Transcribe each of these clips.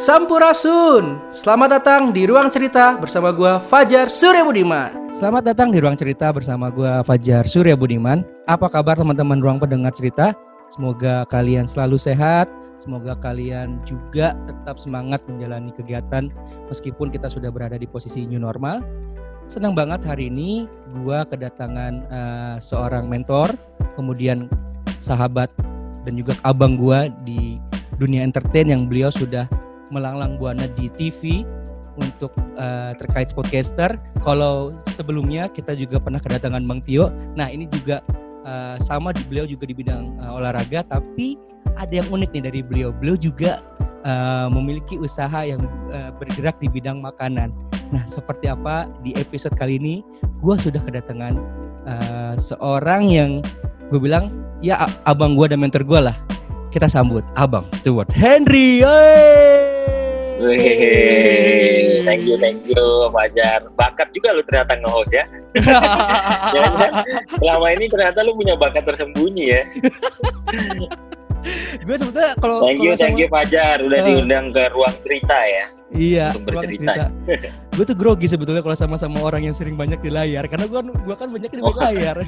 Sampurasun. Selamat datang di Ruang Cerita bersama gua Fajar Surya Budiman. Selamat datang di Ruang Cerita bersama gua Fajar Surya Budiman. Apa kabar teman-teman Ruang Pendengar Cerita? Semoga kalian selalu sehat, semoga kalian juga tetap semangat menjalani kegiatan meskipun kita sudah berada di posisi new normal. Senang banget hari ini gua kedatangan uh, seorang mentor, kemudian sahabat dan juga abang gua di dunia entertain yang beliau sudah melanglang buana di TV untuk uh, terkait podcaster. Kalau sebelumnya kita juga pernah kedatangan Bang Tio. Nah ini juga uh, sama di beliau juga di bidang uh, olahraga, tapi ada yang unik nih dari beliau. Beliau juga uh, memiliki usaha yang uh, bergerak di bidang makanan. Nah seperti apa di episode kali ini, gue sudah kedatangan uh, seorang yang gue bilang ya abang gue dan mentor gue lah. Kita sambut Abang Stuart Henry. Yeay! Wih, thank you, thank you, Fajar. Bakat juga lu ternyata nge-host ya. Jangan selama ini ternyata lu punya bakat tersembunyi ya. gue sebetulnya kalau thank you, thank you Fajar udah uh, diundang ke ruang cerita ya. Iya. Untuk bercerita. gue tuh grogi sebetulnya kalau sama-sama orang yang sering banyak di layar karena gue gue kan banyak di oh. layar.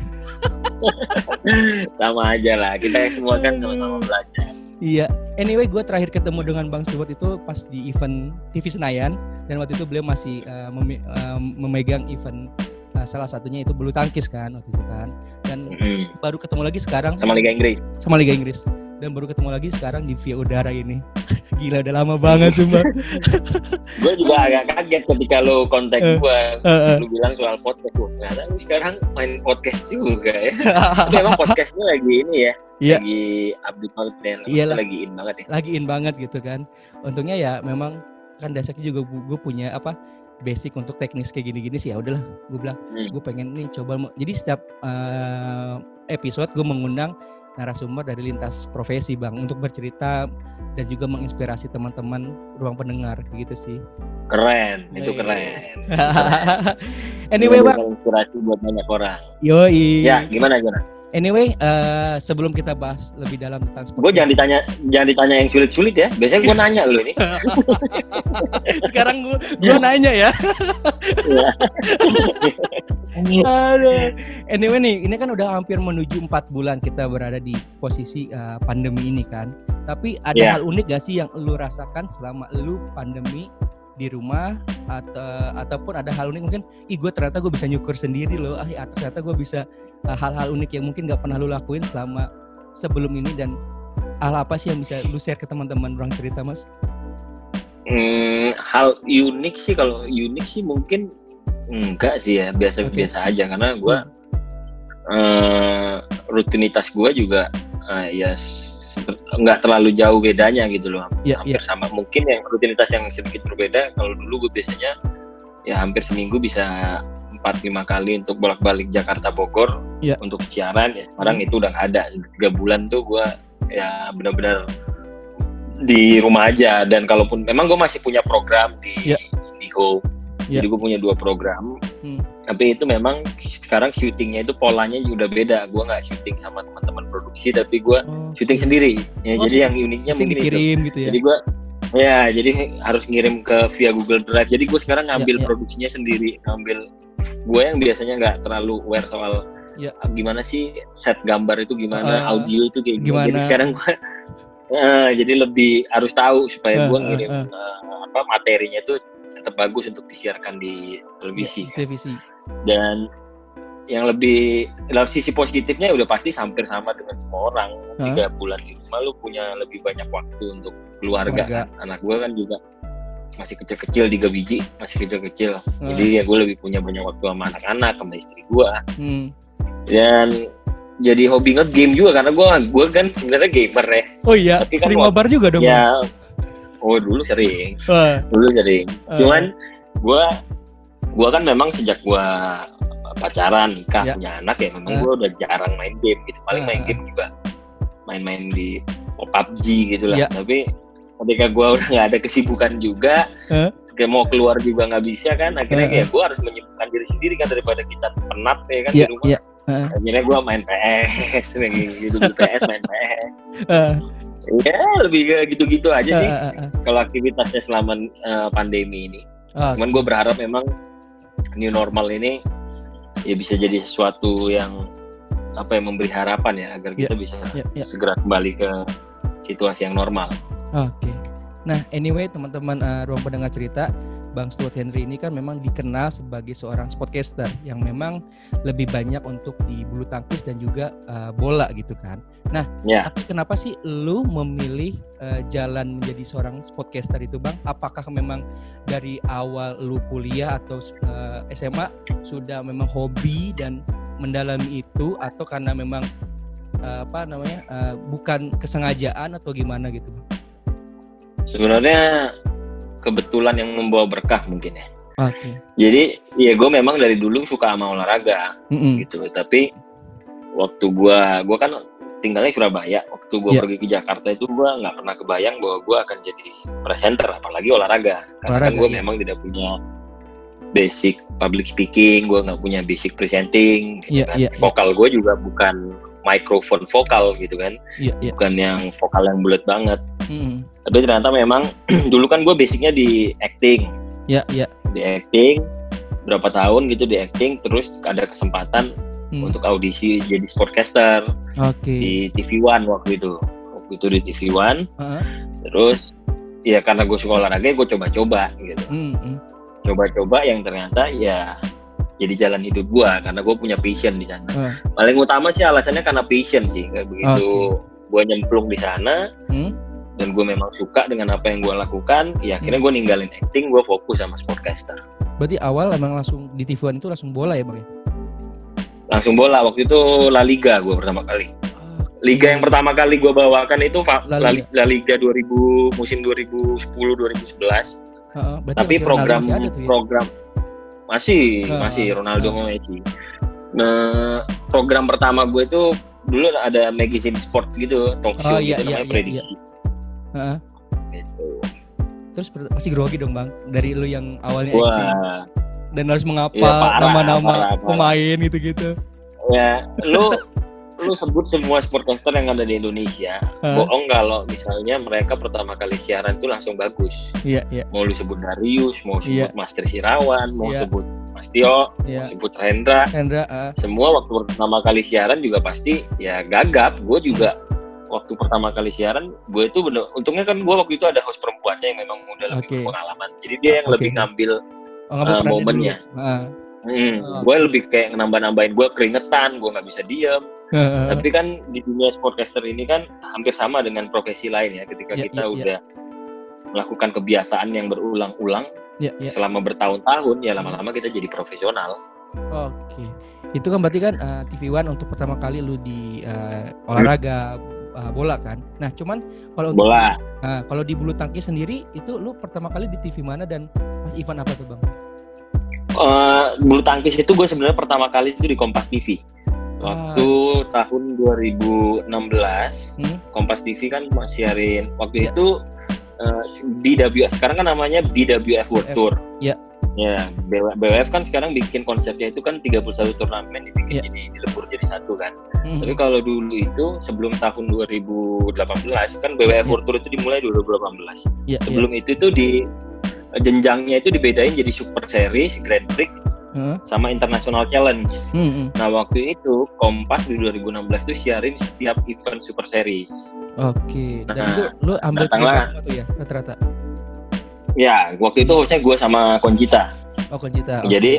sama aja lah, kita semua kan sama-sama belajar. Iya. Anyway, gue terakhir ketemu dengan Bang Stewart itu pas di event TV Senayan dan waktu itu beliau masih uh, mem uh, memegang event uh, salah satunya itu bulu tangkis kan waktu itu kan. Dan mm-hmm. baru ketemu lagi sekarang sama Liga Inggris. Sama Liga Inggris. Dan baru ketemu lagi sekarang di via udara ini. Gila udah lama banget cuma. gue juga agak kaget ketika lo kontak uh, gue, uh, uh. lo bilang soal podcast. Gue ternyata lu sekarang main podcast juga ya. Tapi emang podcastnya lagi ini ya Iya. Lagi update konten. Iya lagi in banget ya. Lagi in banget gitu kan. Untungnya ya memang kan dasarnya juga gue punya apa basic untuk teknis kayak gini-gini sih ya udahlah gue bilang hmm. gue pengen nih coba jadi setiap uh, episode gue mengundang narasumber dari lintas profesi bang untuk bercerita dan juga menginspirasi teman-teman ruang pendengar gitu sih. Keren itu keren. Anyway bang. Inspirasi buat banyak orang. Yo ya gimana gimana Anyway, uh, sebelum kita bahas lebih dalam tentang sport. Gue jangan ditanya, jangan ditanya yang sulit-sulit ya. Biasanya gue nanya lo ini. Sekarang gue gue nanya ya. Iya. Aduh. Anyway nih, ini kan udah hampir menuju empat bulan kita berada di posisi uh, pandemi ini kan. Tapi ada yeah. hal unik gak sih yang lu rasakan selama lu pandemi di rumah atau ataupun ada hal unik mungkin ih gue ternyata gue bisa nyukur sendiri loh ah ya, ternyata gue bisa uh, hal-hal unik yang mungkin gak pernah lu lakuin selama sebelum ini dan hal apa sih yang bisa lu share ke teman-teman orang cerita mas? Hmm, hal unik sih kalau unik sih mungkin enggak sih ya biasa-biasa okay. aja karena gue hmm. uh, rutinitas gue juga uh, ya nggak terlalu jauh bedanya gitu loh yeah, hampir yeah. sama mungkin yang rutinitas yang sedikit berbeda kalau dulu gue biasanya ya hampir seminggu bisa empat lima kali untuk bolak-balik Jakarta Bogor yeah. untuk siaran ya sekarang hmm. itu udah ada tiga bulan tuh gue ya benar-benar di rumah aja dan kalaupun memang gue masih punya program di yeah. di home yeah. jadi gue punya dua program hmm. tapi itu memang sekarang syutingnya itu polanya juga beda gue nggak syuting sama teman-teman produksi tapi gue oh. syuting sendiri ya oh, jadi yang uniknya mungkin kirim itu. gitu ya jadi gue ya jadi harus ngirim ke via Google Drive jadi gue sekarang ngambil yeah, yeah. produksinya sendiri ngambil gue yang biasanya nggak terlalu aware soal ya. gimana sih set gambar itu gimana uh, audio itu kayak gimana jadi sekarang gue uh, jadi lebih harus tahu supaya uh, gue ngirim uh, uh. Uh, apa materinya itu tetap bagus untuk disiarkan di televisi. Ya, televisi. Dan yang lebih dalam sisi positifnya udah pasti hampir sama dengan semua orang tiga bulan di rumah lu punya lebih banyak waktu untuk keluarga, keluarga. Kan? anak gue kan juga masih kecil-kecil tiga biji masih kecil-kecil hmm. jadi ya gue lebih punya banyak waktu sama anak-anak sama istri gue hmm. dan jadi hobi nge game juga karena gue gue kan sebenarnya gamer ya oh iya Tapi kan sering mabar juga dong ya oh dulu sering uh. dulu sering uh. cuman gue gue kan memang sejak gue pacaran nikah yeah. punya anak ya memang uh. gue udah jarang main game gitu paling uh. main game juga main-main di PUBG gitu lah yeah. tapi ketika gue udah nggak ada kesibukan juga kayak mau keluar juga nggak bisa kan akhirnya uh. kayak gue harus menyibukkan diri sendiri kan daripada kita penat ya kan yeah, di rumah yeah. Uh. akhirnya gue main PS gitu PS main PS uh Ya lebih gitu-gitu aja sih. Uh, uh, uh. Kalau aktivitasnya selama uh, pandemi ini. Uh, Cuman gue berharap memang new normal ini ya bisa jadi sesuatu yang apa yang memberi harapan ya agar kita yeah, bisa yeah, yeah. segera kembali ke situasi yang normal. Oke. Okay. Nah, anyway teman-teman uh, ruang pendengar cerita, Bang Stuart Henry ini kan memang dikenal sebagai seorang sportcaster yang memang lebih banyak untuk di bulu tangkis dan juga uh, bola gitu kan. Nah, yeah. tapi kenapa sih lu memilih uh, jalan menjadi seorang sportcaster itu, Bang? Apakah memang dari awal lu kuliah atau uh, SMA sudah memang hobi dan mendalami itu atau karena memang uh, apa namanya uh, bukan kesengajaan atau gimana gitu bang? Sebenarnya kebetulan yang membawa berkah mungkin ya. Okay. Jadi ya gue memang dari dulu suka sama olahraga mm -hmm. gitu, tapi waktu gue gue kan tinggalnya Surabaya. Waktu gue yeah. pergi ke Jakarta itu gue nggak pernah kebayang bahwa gue akan jadi presenter, apalagi olahraga. Karena olahraga, kan gue iya. memang tidak punya basic public speaking, gue nggak punya basic presenting, gitu yeah, kan. Yeah, vokal yeah. gue juga bukan microphone vokal gitu kan, yeah, yeah. bukan yang vokal yang bulat banget. Mm. Tapi ternyata memang dulu kan gue basicnya di acting, yeah, yeah. di acting berapa tahun gitu di acting, terus ada kesempatan mm. untuk audisi jadi sportcaster okay. di TV One waktu itu, waktu itu di TV One, uh -huh. terus ya karena gue suka olahraga, gue coba-coba gitu. Mm -hmm coba-coba yang ternyata ya jadi jalan hidup gua karena gue punya passion di sana. Hmm. Paling utama sih alasannya karena passion sih, kayak begitu okay. gue nyemplung di sana hmm? dan gue memang suka dengan apa yang gue lakukan, ya akhirnya hmm. gue ninggalin acting, gue fokus sama sportcaster. Berarti awal emang langsung di TV One itu langsung bola ya bang? Ya? Langsung bola, waktu itu La Liga gue pertama kali. Liga yang pertama kali gue bawakan itu La Liga, La Liga 2000 musim 2010-2011 Uh, Tapi program ada tuh, ya? program masih uh, masih Ronaldo uh. Messi. Nah, program pertama gue itu dulu ada magazine sport gitu, talk show oh, iya, gitu iya, namanya iya, prediksi. Iya. Uh. Gitu. Terus pasti grogi dong bang dari lu yang awalnya Wah. acting dan harus mengapa ya, nama-nama pemain gitu-gitu. Ya, lu lu sebut semua sportcaster yang ada di Indonesia huh? bohong kalau misalnya mereka pertama kali siaran itu langsung bagus iya yeah, iya yeah. mau lu sebut Darius mau sebut yeah. Master Sirawan mau yeah. sebut Mas Tio yeah. mau sebut Rendra Rendra uh. semua waktu pertama kali siaran juga pasti ya gagap gue juga waktu pertama kali siaran gue itu bener untungnya kan gue waktu itu ada host perempuannya yang memang udah lebih okay. pengalaman jadi dia yang okay. lebih ngambil, oh, uh, momennya uh. Hmm, oh. gue lebih kayak nambah-nambahin gue keringetan, gue nggak bisa diem. Tapi kan di dunia sportcaster ini kan hampir sama dengan profesi lain ya. Ketika yeah, kita yeah, udah yeah. melakukan kebiasaan yang berulang-ulang yeah, yeah. selama bertahun-tahun, ya lama-lama kita jadi profesional. Oke, okay. itu kan berarti kan uh, TV One untuk pertama kali lu di uh, olahraga uh, bola kan. Nah, cuman kalau bola. Uh, kalau di bulu tangkis sendiri itu lu pertama kali di TV mana dan Mas Ivan apa tuh bang? Uh, bulu tangkis itu gue sebenarnya pertama kali itu di Kompas TV. Waktu ah. tahun 2016, hmm? Kompas TV kan masih siarin. Waktu ya. itu uh, eh, BWF sekarang kan namanya BWF World Tour. Ya. Ya, BWF kan sekarang bikin konsepnya itu kan 31 turnamen dibikin ya. jadi dilebur jadi satu kan. Hmm. Tapi kalau dulu itu sebelum tahun 2018 kan BWF ya. World Tour itu dimulai 2018. Ya, sebelum ya. itu tuh di jenjangnya itu dibedain jadi Super Series, Grand Prix, hmm? sama International Challenge. Hmm, hmm. Nah waktu itu Kompas di 2016 tuh siarin setiap event Super Series. Oke. Okay. Dan nah, lu, lu ambil datanglah, tuh ya rata-rata. Ya, waktu itu hostnya gue sama Konjita. Oh Konjita. Okay. Jadi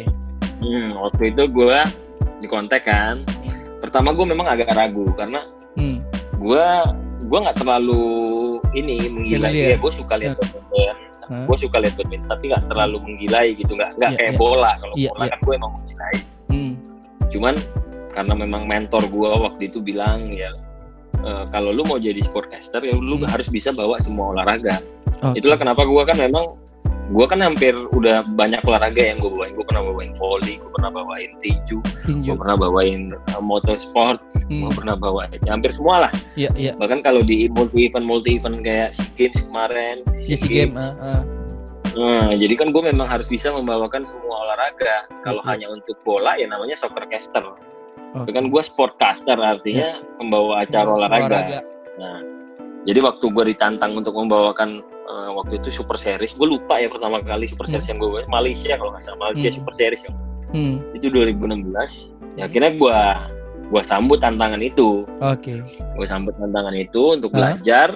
hmm, waktu itu gue dikontak kan. Pertama gue memang agak ragu karena hmm. gue gue nggak terlalu ini menggila dia. Gue suka lihat ya hmm. gue suka lihat badminton tapi nggak terlalu menggilai gitu nggak nggak yeah, kayak yeah. bola kalau yeah, bola yeah. kan gue emang menggilai hmm. cuman karena memang mentor gue waktu itu bilang ya uh, kalau lu mau jadi sportcaster ya lu hmm. harus bisa bawa semua olahraga okay. itulah kenapa gue kan memang gue kan hampir udah banyak olahraga yang gue bawain gue pernah bawain volley gue pernah bawain tinju, tinju. gue pernah bawain uh, motorsport hmm. gue pernah bawain ya, hampir semua lah yeah, yeah. bahkan kalau di multi event multi event kayak sea games kemarin sea, sea games, uh, uh. Nah, jadi kan gue memang harus bisa membawakan semua olahraga. Kalau hanya untuk bola ya namanya soccercaster. Okay. Itu kan gue sportcaster artinya yeah. membawa acara olahraga. olahraga. Nah, jadi waktu gue ditantang untuk membawakan uh, waktu itu Super Series, gue lupa ya pertama kali Super Series hmm. yang gue Malaysia kalau nggak salah Malaysia hmm. Super Series yang hmm. itu 2016. Ya akhirnya gue gue sambut tantangan itu. Oke. Okay. Gue sambut tantangan itu untuk belajar.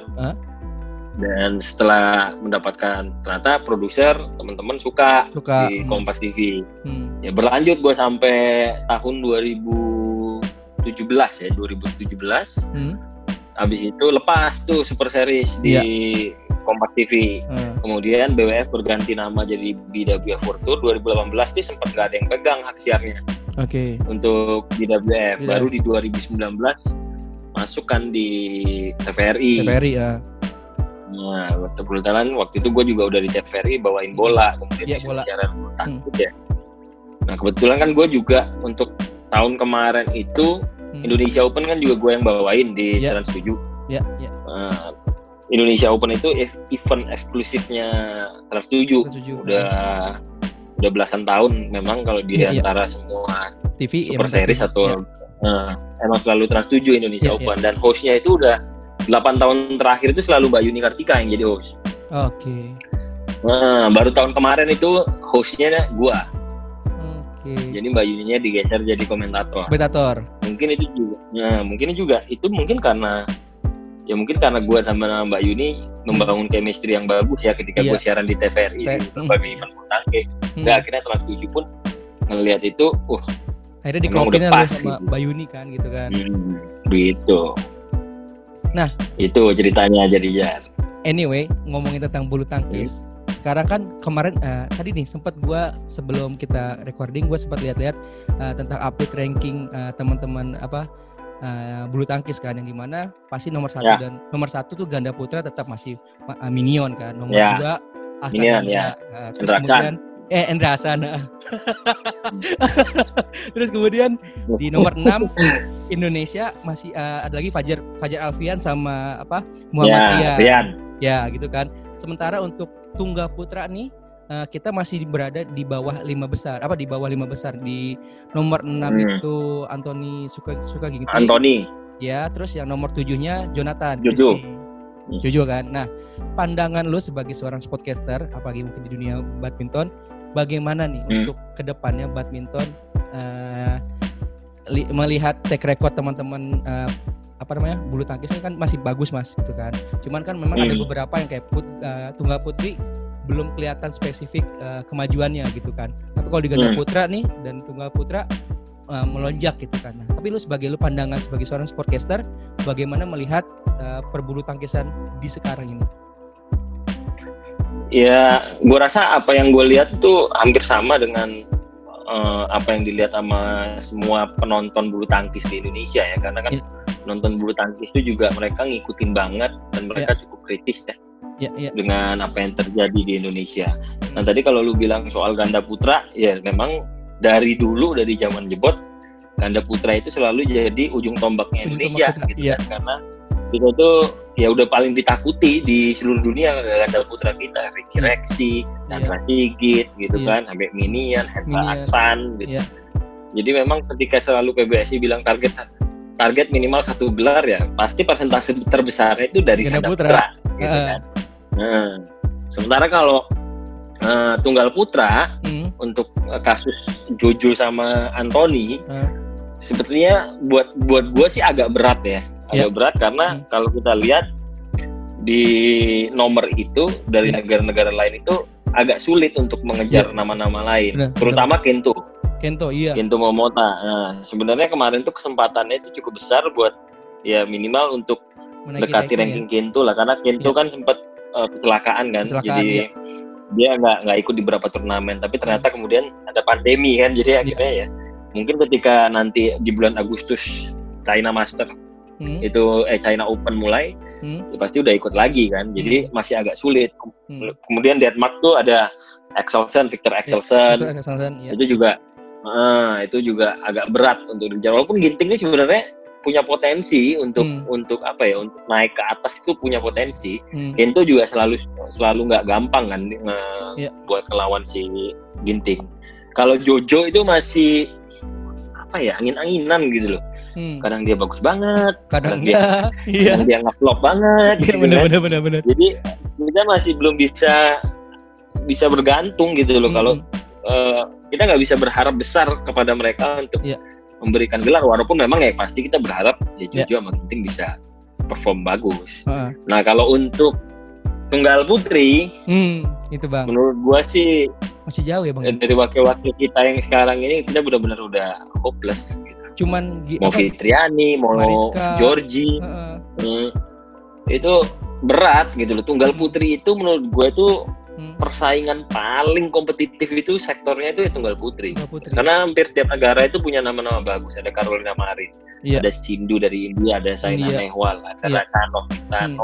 Dan setelah mendapatkan ternyata produser teman-teman suka, suka di hmm. Kompas TV. Hmm. Ya berlanjut gue sampai tahun 2017 ya 2017. Hmm habis itu lepas tuh Super Series di yeah. Kompas TV. Hmm. Kemudian BWF berganti nama jadi BWF World Tour 2018 dia sempat nggak ada yang pegang hak siarnya. Oke. Okay. Untuk BWF yeah. baru di 2019 masukkan di TVRI. TVRI ya. Nah, kebetulan waktu itu gue juga udah di TVRI bawain bola kemudian yeah, bola. siaran hmm. ya. Nah kebetulan kan gue juga untuk tahun kemarin itu Hmm. Indonesia Open kan juga gue yang bawain di yeah. Trans 7. Ya, yeah, yeah. uh, Indonesia Open itu event eksklusifnya Trans 7. Trans 7. Udah udah belasan tahun memang kalau di yeah, iya. antara yeah. semua TV Super Series TV. atau yeah. uh, emang selalu Trans 7 Indonesia yeah, Open yeah. dan hostnya itu udah 8 tahun terakhir itu selalu Mbak Yuni Kartika yang jadi host. Oke. Okay. Nah, baru tahun kemarin itu hostnya gua. Okay. Jadi Mbak Yuninya digeser jadi komentator. Komentator. Mungkin itu juga. Ya, mungkin juga itu mungkin karena ya mungkin karena gue sama Mbak Yuni membangun chemistry yang bagus ya ketika yeah. gue siaran di TVRI Fe di berbagai event bulu tangkis. Hmm. Nggak akhirnya Trans 7 pun ngelihat itu, uh akhirnya dikelopin pas sama gitu. Mbak Yuni kan gitu kan. Hmm, gitu. Nah, itu ceritanya jadi jar. Anyway, ngomongin tentang bulu tangkis, hmm sekarang kan kemarin uh, tadi nih sempat gue sebelum kita recording gue sempat lihat-lihat uh, tentang update ranking uh, teman-teman apa uh, bulu tangkis kan yang di mana pasti nomor satu yeah. dan nomor satu tuh ganda putra tetap masih uh, minion kan nomor yeah. dua Asan minion, ya. Uh, terus kemudian eh Endra Asana terus kemudian di nomor 6 Indonesia masih uh, ada lagi Fajar Fajar Alfian sama apa Muhammad yeah, Rian ya gitu kan sementara untuk tunggal putra nih uh, kita masih berada di bawah lima besar apa di bawah lima besar di nomor enam hmm. itu Anthony suka suka Ginting Anthony ya terus yang nomor tujuhnya Jonathan Jojo hmm. Jojo kan nah pandangan lu sebagai seorang sportcaster apalagi mungkin di dunia badminton bagaimana nih hmm. untuk ke depannya badminton uh, melihat track record teman-teman uh, apa namanya bulu tangkisnya kan masih bagus mas gitu kan cuman kan memang hmm. ada beberapa yang kayak put, uh, tunggal putri belum kelihatan spesifik uh, kemajuannya gitu kan. Tapi kalau di ganda hmm. putra nih dan tunggal putra uh, melonjak gitu kan. Nah, tapi lu sebagai lu pandangan sebagai seorang sportcaster bagaimana melihat uh, perbulu tangkisan di sekarang ini? Ya gue rasa apa yang gue lihat tuh hampir sama dengan uh, apa yang dilihat sama semua penonton bulu tangkis di Indonesia ya. Karena kan yeah nonton bulu tangkis itu juga mereka ngikutin banget dan mereka yeah. cukup kritis ya yeah, yeah. dengan apa yang terjadi di Indonesia. Nah tadi kalau lu bilang soal ganda putra, ya memang dari dulu dari zaman jebot ganda putra itu selalu jadi ujung tombaknya Indonesia tombak gitu kan karena kita tuh ya udah paling ditakuti di seluruh dunia ganda putra kita Ricky yeah. Rexi, Chandra yeah. Sigit gitu yeah. kan sampai Minian, Hendra Aksan gitu. Yeah. Jadi memang ketika selalu PBSI bilang target target minimal satu gelar ya pasti persentase terbesarnya itu dari ganda putra, putra gitu uh. kan. Nah, sementara kalau uh, tunggal putra hmm. untuk uh, kasus Jojo sama Anthony uh. sebetulnya buat buat gue sih agak berat ya agak yeah. berat karena hmm. kalau kita lihat di nomor itu dari negara-negara lain itu agak sulit untuk mengejar iya. nama-nama yeah. lain benar, terutama benar. Kento Kento iya. Kento Momota. Nah, sebenarnya kemarin tuh kesempatannya itu cukup besar buat ya minimal untuk mendekati ranking ya. Kento lah karena Kento ya. kan sempat uh, kecelakaan kan. Kecelakaan, jadi ya. dia nggak nggak ikut di beberapa turnamen tapi ternyata hmm. kemudian ada pandemi kan jadi iya. akhirnya ya. ya mungkin ketika nanti di bulan Agustus China Master hmm. itu eh China Open mulai hmm. ya pasti udah ikut lagi kan jadi hmm. masih agak sulit hmm. kemudian Denmark tuh ada Excelsen Victor Excelsen, ya, ya. itu juga Nah, itu juga agak berat untuk dikejar. Walaupun Ginting ini sebenarnya punya potensi untuk hmm. untuk apa ya untuk naik ke atas itu punya potensi. Hmm. Gento juga selalu selalu nggak gampang kan nge yeah. buat kelawan si Ginting. Kalau Jojo itu masih apa ya angin-anginan gitu loh. hmm. kadang dia bagus banget, kadang, kadang dia, iya. kadang dia ngeflop banget. Iya gitu benar, kan. benar, benar, benar. Jadi kita masih belum bisa bisa bergantung gitu loh hmm. kalau uh, kita nggak bisa berharap besar kepada mereka untuk yeah. Memberikan gelar walaupun memang ya pasti kita berharap ya Jojo yeah. sama Ginting bisa perform bagus. Uh. Nah kalau untuk tunggal putri, hmm, itu bang. Menurut gua sih masih jauh ya bang. Eh, dari wakil-wakil kita yang sekarang ini kita benar-benar udah hopeless. Gitu. Cuman mau apa? Fitriani, mau Mariska, Georgie, uh. hmm, itu berat gitu loh. Tunggal putri itu menurut gua itu hmm. persaingan paling kompetitif itu sektornya itu ya tunggal putri. tunggal putri. Karena hampir setiap negara itu punya nama-nama bagus. Ada Carolina Marin, yeah. ada Sindu dari India, ada Saina yeah. Nehwal, ada yeah. Tanon, hmm.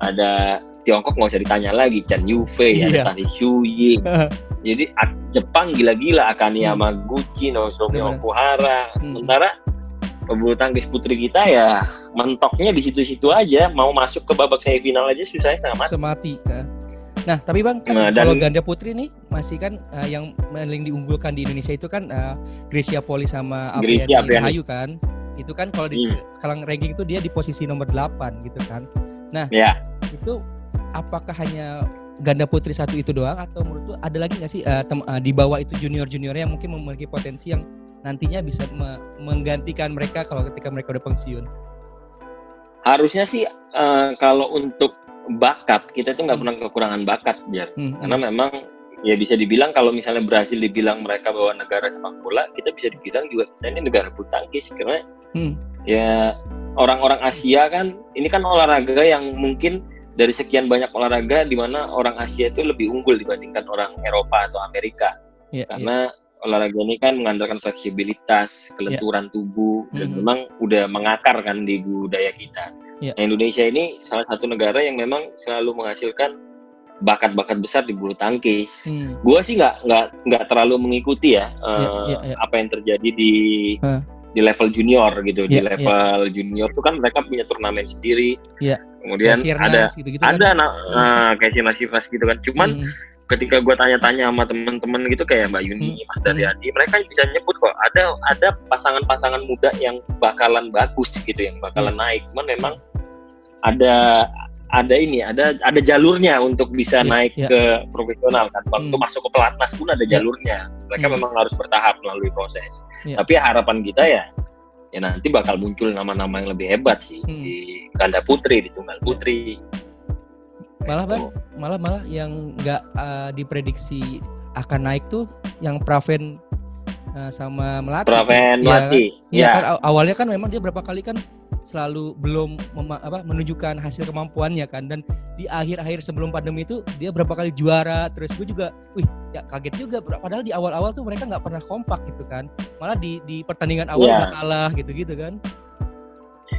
ada Tiongkok nggak usah ditanya lagi, Chan Yufei, yeah. ada Tani Ying. Jadi Jepang gila-gila, Akane hmm. Yamaguchi, Nozomi Okuhara. Hmm. Sementara pebulu tangkis putri kita ya mentoknya di situ-situ aja mau masuk ke babak semifinal aja susahnya setengah mati. Semati. Ya. Nah, tapi Bang, kan nah, dan, kalau ganda putri nih masih kan uh, yang paling diunggulkan di Indonesia itu kan uh, Gracia Poli sama Apriani Rahayu kan. Itu kan kalau di hmm. sekarang ranking itu dia di posisi nomor 8 gitu kan. Nah, yeah. itu apakah hanya ganda putri satu itu doang atau menurut lu ada lagi nggak sih uh, tem, uh, di bawah itu junior-juniornya yang mungkin memiliki potensi yang nantinya bisa me menggantikan mereka kalau ketika mereka udah pensiun? Harusnya sih uh, kalau untuk bakat kita itu nggak hmm. pernah kekurangan bakat biar hmm, hmm. karena memang ya bisa dibilang kalau misalnya Brasil dibilang mereka bawa negara sepak bola kita bisa dibilang juga kita ini negara bulu tangkis karena hmm. ya orang-orang Asia kan ini kan olahraga yang mungkin dari sekian banyak olahraga di mana orang Asia itu lebih unggul dibandingkan orang Eropa atau Amerika yeah, karena yeah. olahraga ini kan mengandalkan fleksibilitas kelenturan yeah. tubuh dan -hmm. memang udah mengakar kan di budaya kita Yeah. Nah, Indonesia ini salah satu negara yang memang selalu menghasilkan bakat-bakat besar di bulu tangkis. Hmm. Gua sih nggak nggak nggak terlalu mengikuti ya uh, yeah, yeah. apa yang terjadi di uh. di level junior gitu. Yeah, di iya. level yeah. junior tuh kan mereka punya turnamen sendiri. Yeah. Kemudian ada gitu -gitu ada kan? nah, kayak Sivas gitu kan. Cuman hmm ketika gue tanya-tanya sama temen-temen gitu kayak Mbak Yuni, hmm. Mas Daryadi, mereka bisa nyebut kok ada ada pasangan-pasangan muda yang bakalan bagus gitu, yang bakalan hmm. naik. Cuman memang ada ada ini, ada ada jalurnya untuk bisa yeah, naik yeah. ke profesional kan. Waktu hmm. masuk ke pelatnas pun ada iya. jalurnya. Mereka hmm. memang harus bertahap melalui proses. Yeah. Tapi harapan kita ya ya nanti bakal muncul nama-nama yang lebih hebat sih hmm. di ganda putri, di tunggal putri malah bang? Malah malah yang nggak uh, diprediksi akan naik tuh yang Praven uh, sama Melati. Praven ya, Melati kan? ya. ya kan? Awalnya kan memang dia berapa kali kan selalu belum apa menunjukkan hasil kemampuannya kan. Dan di akhir-akhir sebelum pandemi itu dia berapa kali juara terus gue juga wih ya kaget juga. Padahal di awal-awal tuh mereka nggak pernah kompak gitu kan. Malah di di pertandingan awal yeah. udah kalah gitu-gitu kan.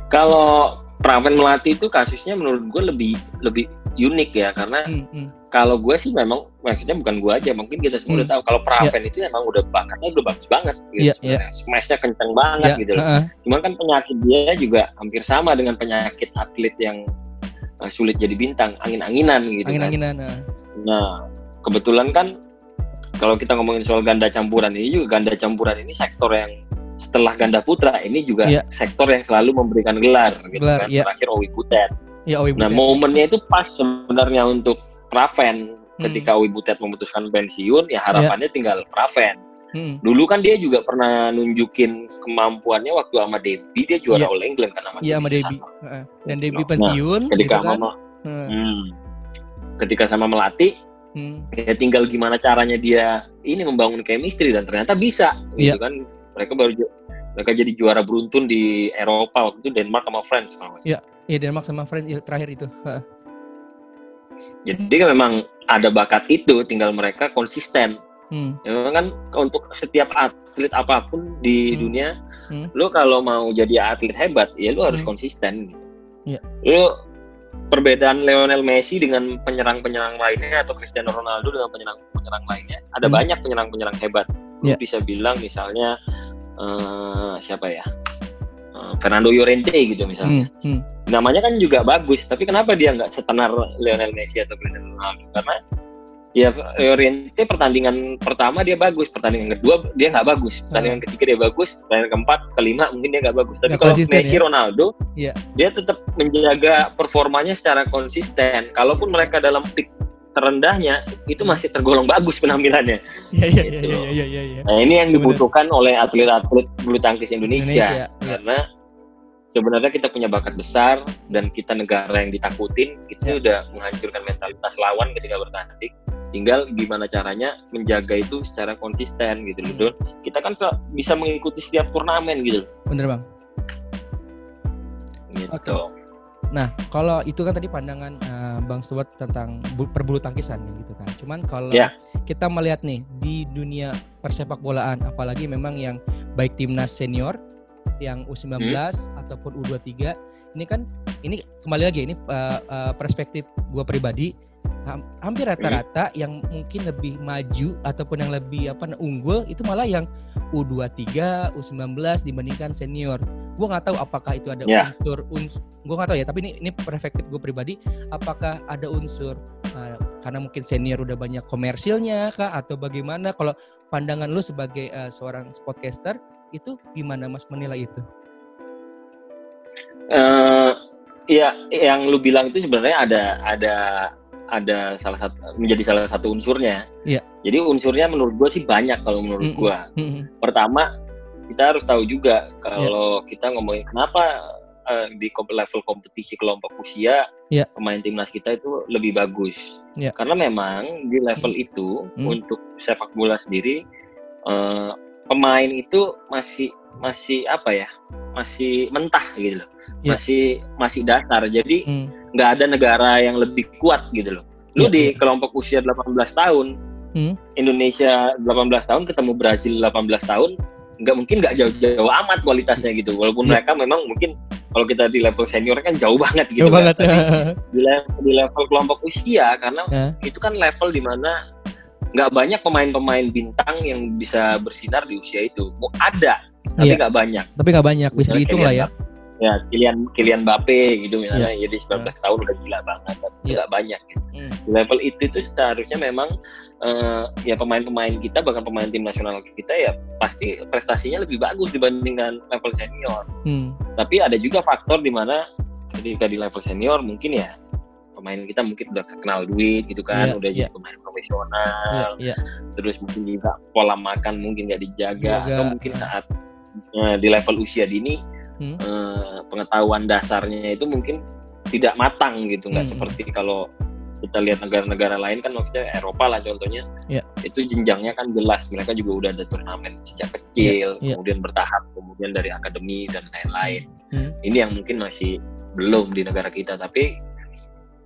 Kalau Praven Melati itu kasusnya menurut gue lebih lebih unik ya karena hmm, hmm. kalau gue sih memang maksudnya bukan gue aja mungkin kita semua hmm. udah tahu kalau Praven yeah. itu memang udah bakatnya udah bagus banget gitu yeah, yeah. smashnya kenceng banget yeah. gitu loh. Uh -uh. Cuman kan penyakit dia juga hampir sama dengan penyakit atlet yang uh, sulit jadi bintang angin-anginan gitu angin-anginan kan. Uh. Nah kebetulan kan kalau kita ngomongin soal ganda campuran ini juga ganda campuran ini sektor yang setelah ganda putra ini juga yeah. sektor yang selalu memberikan gelar gitu gelar, kan yeah. terakhir Owi Butet Ya, Owi Butet. Nah, momennya itu pas sebenarnya untuk Praven. Hmm. Ketika Owi Butet memutuskan pensiun, ya harapannya ya. tinggal Praven. Hmm. Dulu kan dia juga pernah nunjukin kemampuannya waktu sama Debbie, dia juara ya. All England kan sama Iya, sama Debbie. Dan Debbie nah, pensiun nah, ketika gitu kan. Mama, hmm. Hmm, ketika sama melatih, hmm. ya tinggal gimana caranya dia ini membangun chemistry dan ternyata bisa gitu ya. kan. Mereka baru mereka jadi juara beruntun di Eropa waktu itu Denmark sama France namanya. Iya, Iya Denmark sama France terakhir itu. Jadi kan memang ada bakat itu, tinggal mereka konsisten. Hmm. Ya, memang kan untuk setiap atlet apa pun di hmm. dunia, hmm. lo kalau mau jadi atlet hebat, ya lo harus hmm. konsisten. Yeah. Lo perbedaan Lionel Messi dengan penyerang-penyerang lainnya atau Cristiano Ronaldo dengan penyerang-penyerang lainnya, ada hmm. banyak penyerang-penyerang hebat. Lo yeah. bisa bilang misalnya uh, siapa ya? Uh, Fernando Llorente gitu misalnya. Hmm. Hmm namanya kan juga bagus tapi kenapa dia nggak setenar Lionel Messi atau Cristiano Ronaldo karena ya Llorente pertandingan pertama dia bagus, pertandingan kedua dia nggak bagus, pertandingan ketiga dia bagus, pertandingan keempat, kelima mungkin dia nggak bagus. Tapi Nggak kalau Messi ya? Ronaldo, Iya. dia tetap menjaga performanya secara konsisten. Kalaupun mereka dalam peak terendahnya itu masih tergolong bagus penampilannya. Iya iya iya Gitu. iya iya iya. iya. Nah ini yang Benar. dibutuhkan oleh atlet-atlet bulu tangkis Indonesia, Indonesia, iya. karena sebenarnya kita punya bakat besar dan kita negara yang ditakutin itu Ya. udah menghancurkan mentalitas lawan ketika bertanding. Tinggal gimana caranya menjaga itu secara konsisten gitu loh, Hmm. Kita kan bisa mengikuti setiap turnamen gitu. Bener bang. Gitu. Oke. Nah, kalau itu kan tadi pandangan eh, Bang Stuart tentang bu- perbulu tangkisan kan gitu kan. Cuman kalau Ya. kita melihat nih di dunia persepak bolaan apalagi memang yang baik timnas senior yang U19 Hmm. ataupun U23 ini kan ini kembali lagi ini eh, eh, perspektif gua pribadi ham- hampir rata-rata yang mungkin lebih maju ataupun yang lebih apa unggul itu malah yang U23, U19 dibandingkan senior. Gua nggak tahu apakah itu ada Ya. unsur unsur gua nggak tahu ya, tapi ini ini perspektif gue pribadi apakah ada unsur uh, karena mungkin senior udah banyak komersilnya kah atau bagaimana kalau pandangan lu sebagai uh, seorang podcaster itu gimana Mas menilai itu? Eh, ya yang lu bilang itu sebenarnya ada ada ada salah satu menjadi salah satu unsurnya. Iya. Jadi unsurnya menurut gua sih banyak kalau menurut Mm-mm. gua. Hmm, Pertama kita harus tahu juga kalau kita ngomongin kenapa eh, di level kompetisi kelompok usia Iya. pemain timnas kita itu lebih bagus. Iya. Karena memang di level itu Hmm. untuk sepak bola sendiri eh, pemain itu masih masih apa ya? Masih mentah gitu loh. Iya. Masih masih dasar. Jadi Hmm. nggak ada negara yang lebih kuat gitu loh. Lu Iya, di iya. kelompok usia 18 tahun, Hmm. Indonesia 18 tahun ketemu Brazil 18 tahun, nggak mungkin nggak jauh-jauh amat kualitasnya gitu. Walaupun Iya. mereka memang mungkin kalau kita di level senior kan jauh banget gitu. Jauh kan. banget. Tapi di level, di level kelompok usia karena Ya. itu kan level di mana nggak banyak pemain-pemain bintang yang bisa bersinar di usia itu. Mau ada, tapi Iya. nggak banyak. Tapi nggak banyak bisa Misalnya dihitung lah ya. Ya, Kylian Kylian Mbappe gitu misalnya, jadi 19 tahun udah gila banget, tapi Iya. nggak banyak. Gitu. Hmm. Level itu tuh seharusnya memang eh, ya pemain-pemain kita bahkan pemain tim nasional kita ya pasti prestasinya lebih bagus dibandingkan level senior. Hmm. Tapi ada juga faktor di mana ketika di level senior mungkin ya pemain kita mungkin udah kenal duit gitu kan, Iya, udah iya. jadi pemain profesional, Iya, iya. terus mungkin juga pola makan mungkin nggak dijaga Jaga, atau mungkin ah. saat eh, di level usia dini Hmm. eh, pengetahuan dasarnya itu mungkin tidak matang gitu nggak Hmm. seperti kalau kita lihat negara-negara lain kan maksudnya Eropa lah contohnya Iya. itu jenjangnya kan jelas mereka juga udah ada turnamen sejak kecil Iya, iya. kemudian bertahap kemudian dari akademi dan lain-lain Hmm. ini yang mungkin masih belum di negara kita tapi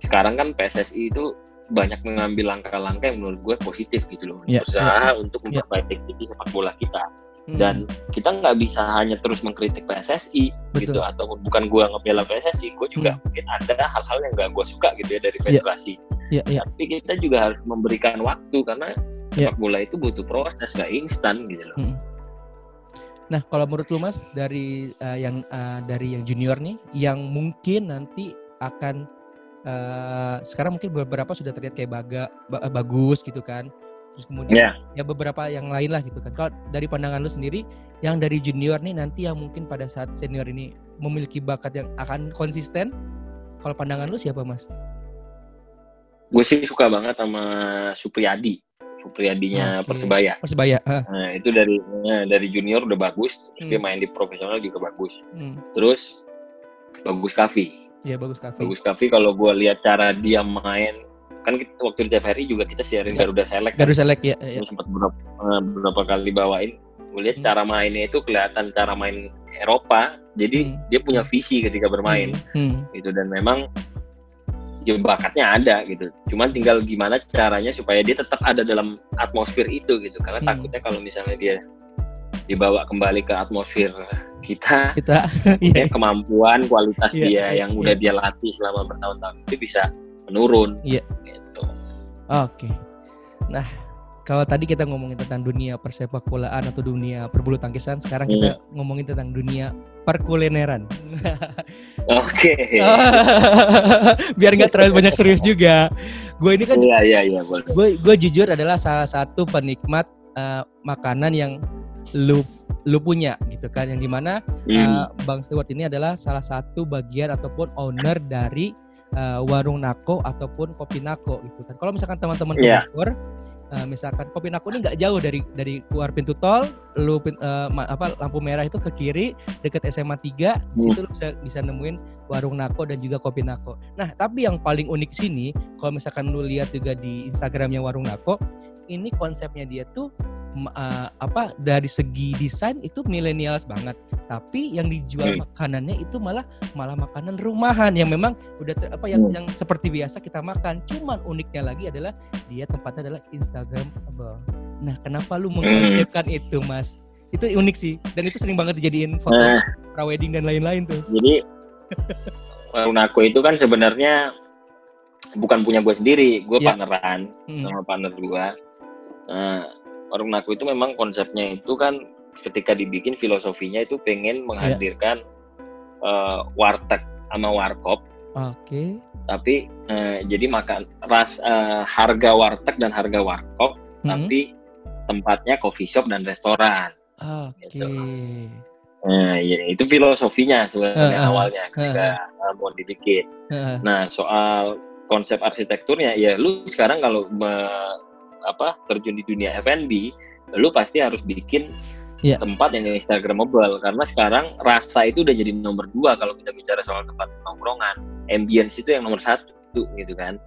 sekarang kan PSSI itu banyak mengambil langkah-langkah yang menurut gue positif gitu loh Iya, berusaha untuk Iya. memperbaiki sepak bola kita Hmm. dan kita nggak bisa hanya terus mengkritik PSSI gitu Betul. atau bukan gua ngebela PSSI gue juga mungkin ada hal-hal yang nggak gue suka gitu ya dari Hmm. Iya. federasi Iya, iya. tapi kita juga harus memberikan waktu karena Iya. sepak bola itu butuh proses nggak instan gitu loh Hmm. Nah, kalau menurut lu Mas dari eh, yang eh, dari yang junior nih yang mungkin nanti akan eh, sekarang mungkin beberapa sudah terlihat kayak baga ba- bagus gitu kan. Terus kemudian Iya. ya beberapa yang lain lah gitu kan. Kalau dari pandangan lu sendiri yang dari junior nih nanti yang mungkin pada saat senior ini memiliki bakat yang akan konsisten. Kalau pandangan lu siapa Mas? gue sih suka banget sama Supriyadi Supriyadinya Oke. Persebaya Persebaya. Ah, nah itu dari nah, dari junior udah bagus terus dia Hmm. main di profesional juga bagus hmm. terus bagus Kavi Ya bagus Kavi. bagus Kavi kalau gue lihat cara dia main kan kita, waktu di TVRI juga kita siarin Ya. Garuda Select kan. Garuda Select ya. ya. Gua sempat beberapa, eh, beberapa kali bawain gue lihat Hmm. cara mainnya itu kelihatan cara main Eropa jadi Hmm. dia punya visi ketika bermain Hmm. gitu dan memang ya bakatnya ada gitu cuman tinggal gimana caranya supaya dia tetap ada dalam atmosfer itu gitu karena Hmm. takutnya kalau misalnya dia dibawa kembali ke atmosfer kita Kita ya iya. kemampuan kualitas Iya, dia iya, yang udah dia latih selama bertahun-tahun itu bisa menurun Iya. gitu Oke. Nah, kalau tadi kita ngomongin tentang dunia persepak bolaan atau dunia perbulu tangkisan, sekarang hmm. kita ngomongin tentang dunia perkulineran. Oke. Okay. Biar nggak terlalu banyak serius juga. Gue ini kan. Iya iya iya Gue gue jujur adalah salah satu penikmat uh, makanan yang lu lu punya gitu kan yang di mana hmm. uh, Bang Stewart ini adalah salah satu bagian ataupun owner dari uh, warung Nako ataupun kopi Nako gitu kan. Kalau misalkan teman-teman yeah. Bogor uh, misalkan kopi Nako ini nggak jauh dari dari keluar pintu tol, lu uh, apa lampu merah itu ke kiri dekat SMA 3, hmm. situ lu bisa bisa nemuin warung Nako dan juga kopi Nako. Nah, tapi yang paling unik sini kalau misalkan lu lihat juga di Instagramnya warung Nako, ini konsepnya dia tuh uh, apa dari segi desain itu milenials banget tapi yang dijual hmm. makanannya itu malah malah makanan rumahan yang memang udah ter, apa yang hmm. yang seperti biasa kita makan cuman uniknya lagi adalah dia tempatnya adalah instagramable nah kenapa lu mengkonsepkan hmm. itu mas itu unik sih dan itu sering banget dijadiin foto nah, wedding dan lain-lain tuh jadi warung aku itu kan sebenarnya bukan punya gue sendiri gue ya. partneran hmm. sama partner gue nah warung naku itu memang konsepnya itu kan ketika dibikin filosofinya itu pengen menghadirkan yeah. uh, warteg sama warkop. Oke. Okay. Tapi uh, jadi makan ras uh, harga warteg dan harga warkop, hmm. tapi tempatnya coffee shop dan restoran. Oke. Okay. Gitu. Nah, ya, itu filosofinya sebenarnya uh, uh, awalnya ketika uh, uh. mau dibikin. Uh, uh. Nah, soal konsep arsitekturnya ya lu sekarang kalau apa terjun di dunia F&B, lu pasti harus bikin yeah. tempat yang instagramable karena sekarang rasa itu udah jadi nomor dua kalau kita bicara soal tempat nongkrongan. Ambience itu yang nomor satu gitu kan.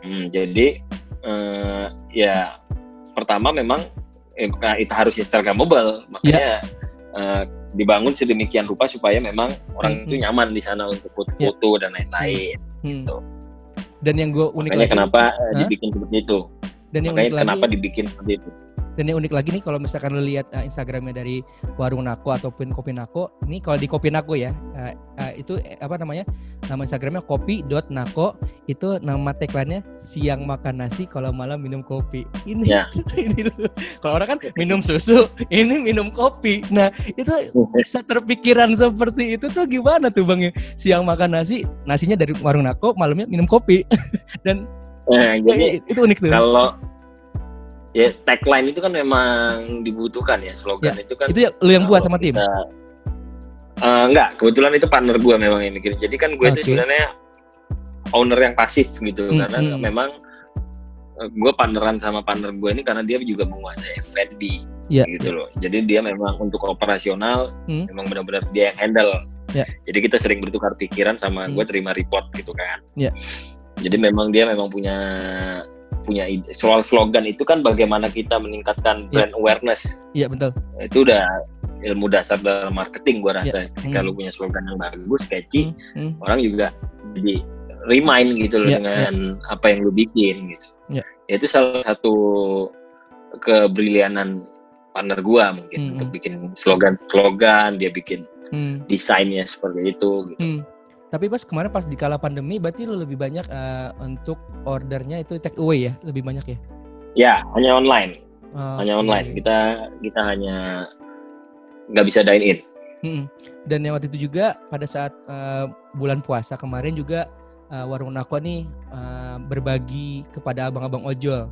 Hmm, jadi uh, ya pertama memang eh, itu harus instagramable makanya yeah. Iya. uh, dibangun sedemikian rupa supaya memang orang mm -hmm. itu nyaman di sana untuk foto-foto yeah. dan lain-lain mm. gitu. Dan yang gue unik Makanya lagi, kenapa huh? dibikin seperti itu. Dan yang Makanya unik kenapa lagi, dibikin seperti itu. Dan yang unik lagi nih kalau misalkan lo lihat uh, Instagramnya dari warung Nako ataupun kopi Nako, ini kalau di kopi Nako ya, uh, uh, itu eh, apa namanya? Nama Instagramnya kopi.nako itu nama tagline-nya siang makan nasi kalau malam minum kopi. Ini ya. ini kalau orang kan minum susu, ini minum kopi. Nah, itu bisa terpikiran seperti itu tuh gimana tuh Bang? Siang makan nasi, nasinya dari warung Nako, malamnya minum kopi. Dan Nah, jadi itu unik tuh. Kalau ya tagline itu kan memang dibutuhkan ya slogan ya, itu kan itu ya, lu yang buat sama tim kita, uh, enggak kebetulan itu partner gue memang yang mikir jadi kan gue okay. itu sebenarnya owner yang pasif gitu hmm, karena hmm. memang eh, gue partneran sama partner gue ini karena dia juga menguasai F&B ya, gitu loh jadi dia memang untuk operasional hmm. memang benar-benar dia yang handle ya. jadi kita sering bertukar pikiran sama hmm. gue terima report gitu kan ya. jadi memang dia memang punya punya ide. soal slogan itu kan bagaimana kita meningkatkan iya. brand yeah. awareness. Iya yeah, betul. Itu udah ilmu dasar dalam marketing gua rasa. Yeah. Hmm. Kalau punya slogan yang bagus, catchy, hmm. Hmm. orang juga jadi remind gitu loh yeah, dengan yeah. apa yang lu bikin gitu. Yeah. Itu salah satu kebrilianan partner gua mungkin hmm. untuk bikin slogan-slogan, dia bikin hmm. desainnya seperti itu gitu. Hmm tapi pas kemarin pas di kala pandemi berarti lu lebih banyak uh, untuk ordernya itu take away ya, lebih banyak ya? Ya, hanya online. Oh, hanya online. Kita kita hanya nggak bisa dine in. Hmm. Dan yang waktu itu juga pada saat uh, bulan puasa kemarin juga uh, warung Nakwa nih uh, berbagi kepada abang-abang ojol,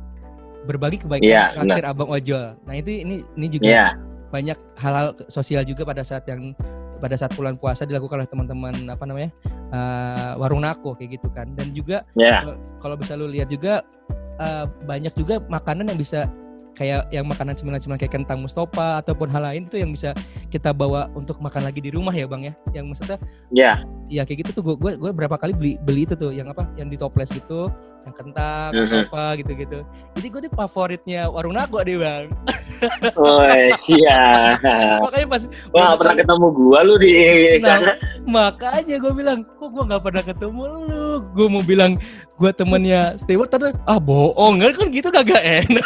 berbagi kebaikan yeah, traktir abang ojol. Nah itu ini ini juga yeah. banyak hal-hal sosial juga pada saat yang pada saat bulan puasa dilakukan oleh teman-teman apa namanya uh, warung nako kayak gitu kan dan juga yeah. kalau bisa lu lihat juga uh, banyak juga makanan yang bisa kayak yang makanan cemilan-cemilan kayak kentang mustopa ataupun hal lain itu yang bisa kita bawa untuk makan lagi di rumah ya bang ya? Yang maksudnya ya. Yeah. ya kayak gitu tuh. Gue gue berapa kali beli beli itu tuh yang apa? Yang di toples gitu yang kentang mm -hmm. apa gitu gitu jadi gue tuh favoritnya warung nago deh bang. Oh iya. Makanya pas wah pernah ketemu gue lu di nah, makanya gue bilang kok gue nggak pernah ketemu lu? Gue mau bilang gue temennya Stewart tapi ah bohong kan gitu kagak enak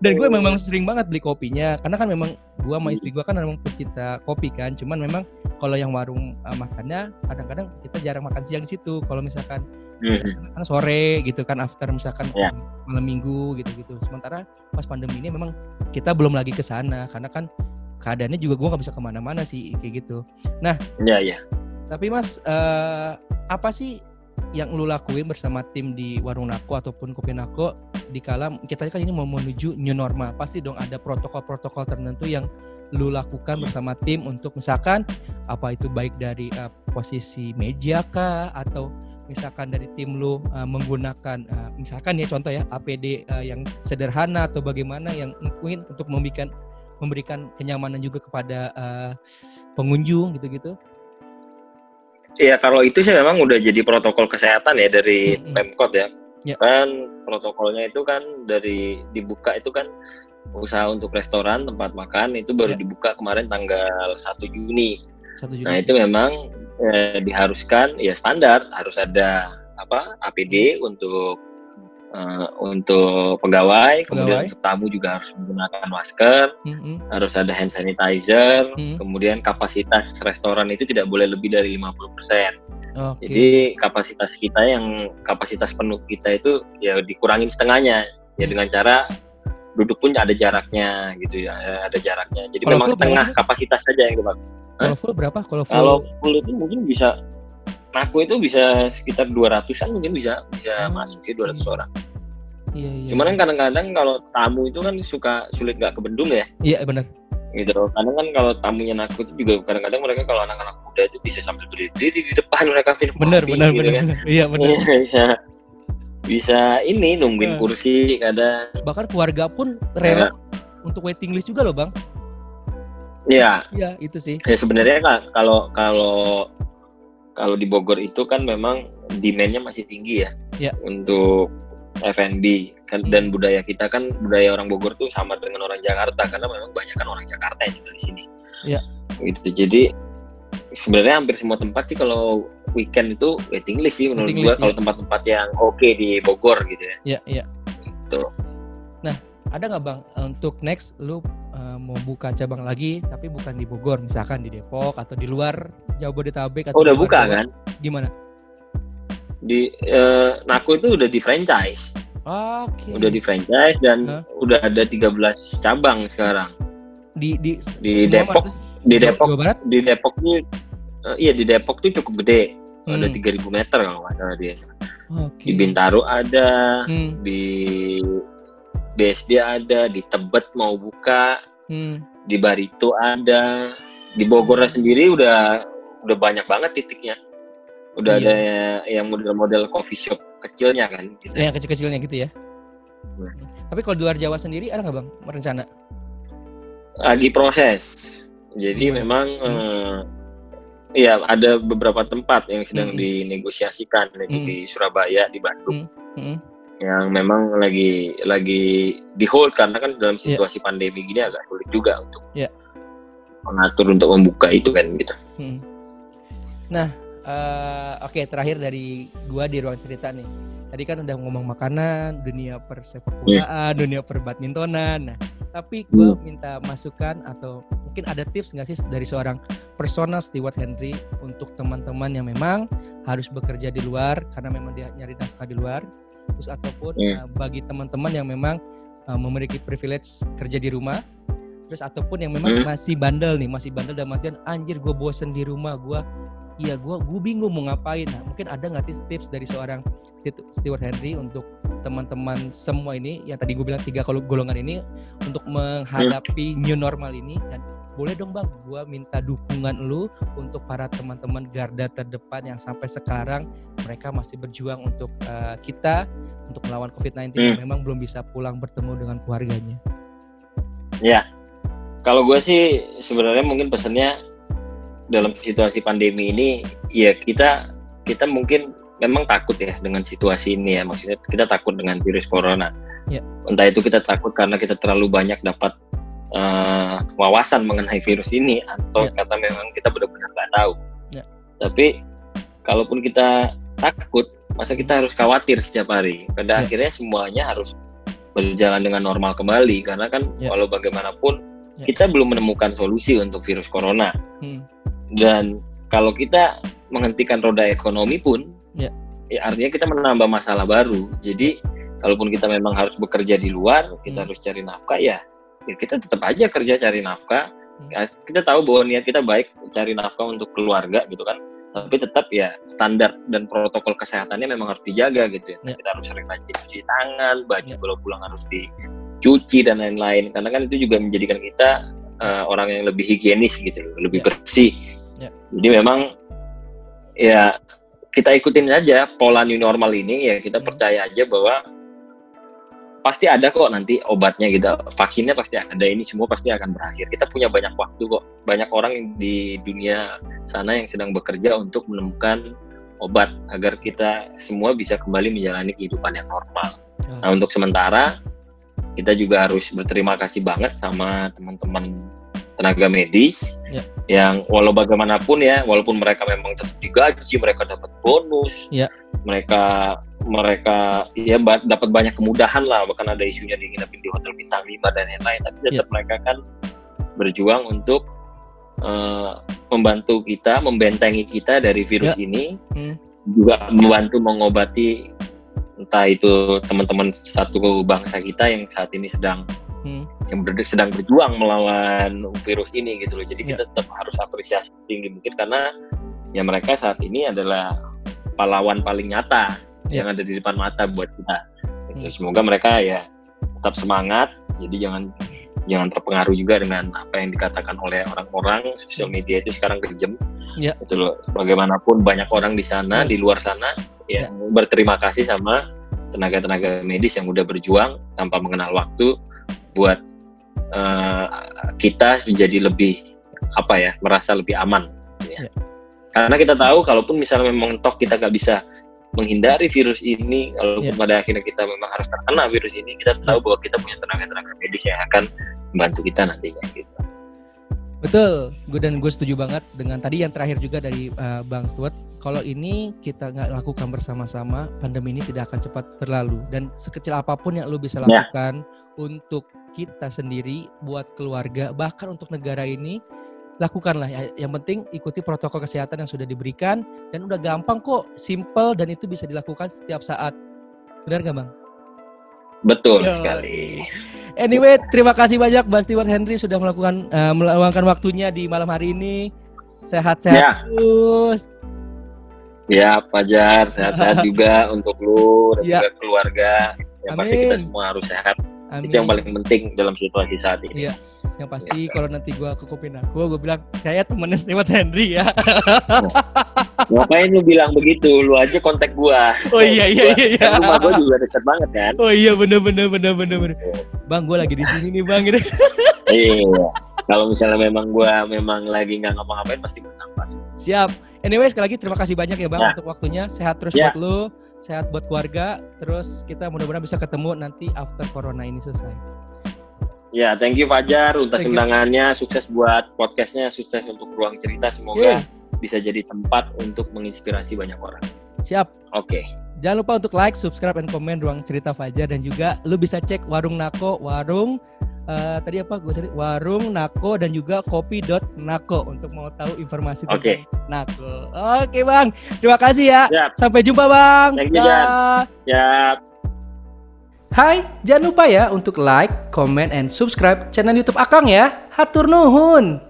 dan gue memang sering banget beli kopinya karena kan memang gue sama istri gue kan memang pecinta kopi kan cuman memang kalau yang warung uh, makannya kadang-kadang kita jarang makan siang di situ kalau misalkan mm-hmm. kan sore gitu kan after misalkan yeah. malam minggu gitu-gitu sementara pas pandemi ini memang kita belum lagi ke sana karena kan keadaannya juga gue nggak bisa ke mana-mana sih kayak gitu nah ya yeah, ya yeah. tapi mas uh, apa sih yang lu lakuin bersama tim di warung Nako ataupun kopi Nako di kala kita kan ini mau menuju new normal pasti dong ada protokol-protokol tertentu yang lu lakukan hmm. bersama tim untuk misalkan apa itu baik dari uh, posisi meja kah atau misalkan dari tim lu uh, menggunakan uh, misalkan ya contoh ya APD uh, yang sederhana atau bagaimana yang mungkin untuk memberikan memberikan kenyamanan juga kepada uh, pengunjung gitu-gitu. Iya kalau itu sih memang udah jadi protokol kesehatan ya dari hmm, Pemkot ya. ya. Kan protokolnya itu kan dari dibuka itu kan usaha untuk restoran tempat makan itu baru ya. dibuka kemarin tanggal 1 Juni. 1 Juni. Nah itu memang eh, diharuskan ya standar harus ada apa APD hmm. untuk uh, untuk pegawai, pegawai, kemudian untuk tamu juga harus menggunakan masker, hmm. harus ada hand sanitizer, hmm. kemudian kapasitas restoran itu tidak boleh lebih dari 50%. Okay. Jadi kapasitas kita yang kapasitas penuh kita itu ya dikurangin setengahnya ya dengan cara duduk pun ada jaraknya gitu ya ada jaraknya jadi kalau memang setengah berapa? kapasitas saja yang dipakai kalau full berapa kalau full kalau full itu mungkin bisa aku itu bisa sekitar 200an mungkin bisa bisa hmm. masuk ya 200 orang Iya, iya. Cuman kan kadang-kadang kalau tamu itu kan suka sulit nggak kebendung ya. Iya benar. Gitu. Kadang kan kalau tamunya naku itu juga kadang-kadang mereka kalau anak-anak muda itu bisa sambil berdiri di depan mereka minum bener, kopi. Benar, gitu benar, kan. benar. Iya benar. Iya, bisa ini nungguin nah. kursi kadang bahkan keluarga pun rela ya. untuk waiting list juga loh bang Iya. Iya itu sih. Ya sebenarnya kan kalau kalau kalau di Bogor itu kan memang demandnya masih tinggi ya. Iya. Untuk F&B kan hmm. dan budaya kita kan budaya orang Bogor tuh sama dengan orang Jakarta karena memang banyak kan orang Jakarta yang tinggal di sini. Iya. Gitu. Jadi sebenarnya hampir semua tempat sih kalau weekend itu waiting list sih menurut gua kalau ya. tempat-tempat yang oke okay di Bogor gitu ya. Iya, iya. Gitu. Nah, ada nggak bang untuk next lu mau buka cabang lagi tapi bukan di Bogor misalkan di Depok atau di luar Jabodetabek atau oh, udah buka kan? Di mana? Di uh, Naku itu udah di franchise. Oke. Okay. Udah di franchise dan huh? udah ada 13 cabang sekarang. Di di di Depok di Depok Jawa Barat? di Depok ini uh, iya di Depok tuh cukup gede hmm. ada 3000 meter kalau nggak salah dia okay. di Bintaro ada hmm. di BSD ada di Tebet mau buka hmm. di Barito ada di Bogor sendiri udah udah banyak banget titiknya udah iya. ada yang model-model coffee shop kecilnya kan gitu. yang kecil-kecilnya gitu ya hmm. tapi kalau di luar Jawa sendiri ada nggak bang rencana lagi proses jadi hmm. memang hmm. Uh, ya ada beberapa tempat yang sedang hmm. dinegosiasikan hmm. di Surabaya, di Bandung. Hmm. Hmm. Yang memang lagi lagi di hold karena kan dalam ya. situasi yeah. pandemi gini agak sulit juga untuk yeah. mengatur untuk membuka itu kan gitu. Hmm. Nah, uh, oke okay, terakhir dari gua di ruang cerita nih. Tadi kan udah ngomong makanan, dunia persepak bolaan, yeah. dunia perbadmintonan. Nah, tapi gua hmm. minta masukan atau mungkin ada tips nggak sih dari seorang personal steward Henry untuk teman-teman yang memang harus bekerja di luar karena memang dia nyari nafkah di luar terus ataupun yeah. uh, bagi teman-teman yang memang uh, memiliki privilege kerja di rumah terus ataupun yang memang mm. masih bandel nih masih bandel dan matian anjir gue bosen di rumah gue iya gue gue bingung mau ngapain nah mungkin ada nggak tips dari seorang steward Henry untuk teman-teman semua ini yang tadi gue bilang tiga kalau golongan ini untuk menghadapi new normal ini dan boleh dong bang gue minta dukungan lu untuk para teman-teman garda terdepan yang sampai sekarang mereka masih berjuang untuk uh, kita untuk melawan COVID-19 hmm. yang memang belum bisa pulang bertemu dengan keluarganya. Ya, kalau gue sih sebenarnya mungkin pesannya dalam situasi pandemi ini ya kita kita mungkin memang takut ya dengan situasi ini ya maksudnya kita takut dengan virus corona. Ya. Entah itu kita takut karena kita terlalu banyak dapat uh, wawasan mengenai virus ini atau yeah. kata memang kita benar-benar nggak tahu. Yeah. Tapi kalaupun kita takut, masa kita harus khawatir setiap hari. Pada yeah. akhirnya semuanya harus berjalan dengan normal kembali karena kan yeah. walau bagaimanapun yeah. kita belum menemukan solusi untuk virus corona. Hmm. Dan kalau kita menghentikan roda ekonomi pun, yeah. ya artinya kita menambah masalah baru. Jadi kalaupun kita memang harus bekerja di luar, kita hmm. harus cari nafkah ya ya kita tetap aja kerja cari nafkah hmm. ya, kita tahu bahwa niat kita baik cari nafkah untuk keluarga gitu kan tapi tetap ya standar dan protokol kesehatannya memang harus dijaga gitu ya. ya. kita harus sering rajin cuci tangan baju ya. kalau pulang harus dicuci dan lain-lain karena kan itu juga menjadikan kita uh, orang yang lebih higienis gitu lebih ya. bersih ya. jadi memang ya kita ikutin aja pola new normal ini ya kita hmm. percaya aja bahwa pasti ada kok nanti obatnya gitu. Vaksinnya pasti ada ini semua pasti akan berakhir. Kita punya banyak waktu kok. Banyak orang di dunia sana yang sedang bekerja untuk menemukan obat agar kita semua bisa kembali menjalani kehidupan yang normal. Ya. nah untuk sementara kita juga harus berterima kasih banget sama teman-teman tenaga medis ya. yang walau bagaimanapun ya walaupun mereka memang tetap digaji mereka dapat bonus ya. mereka mereka ya dapat banyak kemudahan lah bahkan ada isunya di nginepin di hotel bintang 5 dan lain-lain tapi tetap yeah. mereka kan berjuang untuk uh, membantu kita membentengi kita dari virus yeah. ini mm. juga membantu mengobati entah itu teman-teman satu bangsa kita yang saat ini sedang hmm. yang ber, sedang berjuang melawan virus ini gitu loh jadi yeah. kita tetap harus apresiasi tinggi mungkin karena ya mereka saat ini adalah pahlawan paling nyata yeah. yang ada di depan mata buat kita. Gitu. Hmm. Semoga mereka ya tetap semangat. Jadi jangan jangan terpengaruh juga dengan apa yang dikatakan oleh orang-orang sosial media itu sekarang kejam. Yeah. Itu loh. Bagaimanapun banyak orang di sana, yeah. di luar sana yang yeah. berterima kasih sama tenaga-tenaga medis yang udah berjuang tanpa mengenal waktu buat uh, kita menjadi lebih apa ya merasa lebih aman. Ya. Yeah. Karena kita tahu kalaupun misalnya memang tok kita nggak bisa menghindari virus ini kalau yeah. pada akhirnya kita memang harus terkena virus ini kita tahu yeah. bahwa kita punya tenaga-tenaga medis yang akan membantu kita nantinya gitu. Betul, gue dan gue setuju banget dengan tadi yang terakhir juga dari uh, Bang Stuart. Kalau ini kita nggak lakukan bersama-sama, pandemi ini tidak akan cepat berlalu. Dan sekecil apa pun yang lo bisa ya. lakukan yeah. untuk kita sendiri, buat keluarga, bahkan untuk negara ini, lakukanlah ya. Yang penting ikuti protokol kesehatan yang sudah diberikan dan udah gampang kok, simple dan itu bisa dilakukan setiap saat. Benar gak bang? Betul Yo. sekali. Anyway, terima kasih banyak Bang Stewart Henry sudah melakukan uh, meluangkan waktunya di malam hari ini. Sehat-sehat ya. terus. Ya, Fajar, sehat-sehat juga untuk lu dan ya. juga keluarga. Yang pasti kita semua harus sehat. Amin. Itu yang paling penting dalam situasi saat ini. Iya. Yang pasti ya. kalau nanti gue ke kupin aku, gue bilang saya temennya Stewart Henry ya. Ngapain lu bilang begitu? Lu aja kontak gua. Oh iya iya iya. iya. Rumah gua juga dekat banget kan. Oh iya bener bener bener bener bener. Bang, gua lagi di sini nih bang. Gitu. iya. Kalau misalnya memang gua memang lagi nggak ngapa-ngapain pasti bersampah. Siap. Anyway sekali lagi terima kasih banyak ya bang nah. untuk waktunya. Sehat terus ya. buat lu sehat buat keluarga. Terus kita mudah-mudahan bisa ketemu nanti after corona ini selesai. Ya, thank you Fajar untuk undangannya. Sukses buat podcastnya, sukses untuk ruang cerita. Semoga yeah. bisa jadi tempat untuk menginspirasi banyak orang. Siap. Oke. Okay. Jangan lupa untuk like, subscribe, dan komen ruang cerita Fajar dan juga lu bisa cek warung Nako, warung uh, tadi apa gue cari warung Nako dan juga kopi.nako untuk mau tahu informasi tentang okay. Nako. Oke okay, bang, terima kasih ya. Yep. Sampai jumpa bang. Thank you, Jan. Yap. Hai, jangan lupa ya untuk like, comment, and subscribe channel YouTube Akang ya. Hatur nuhun.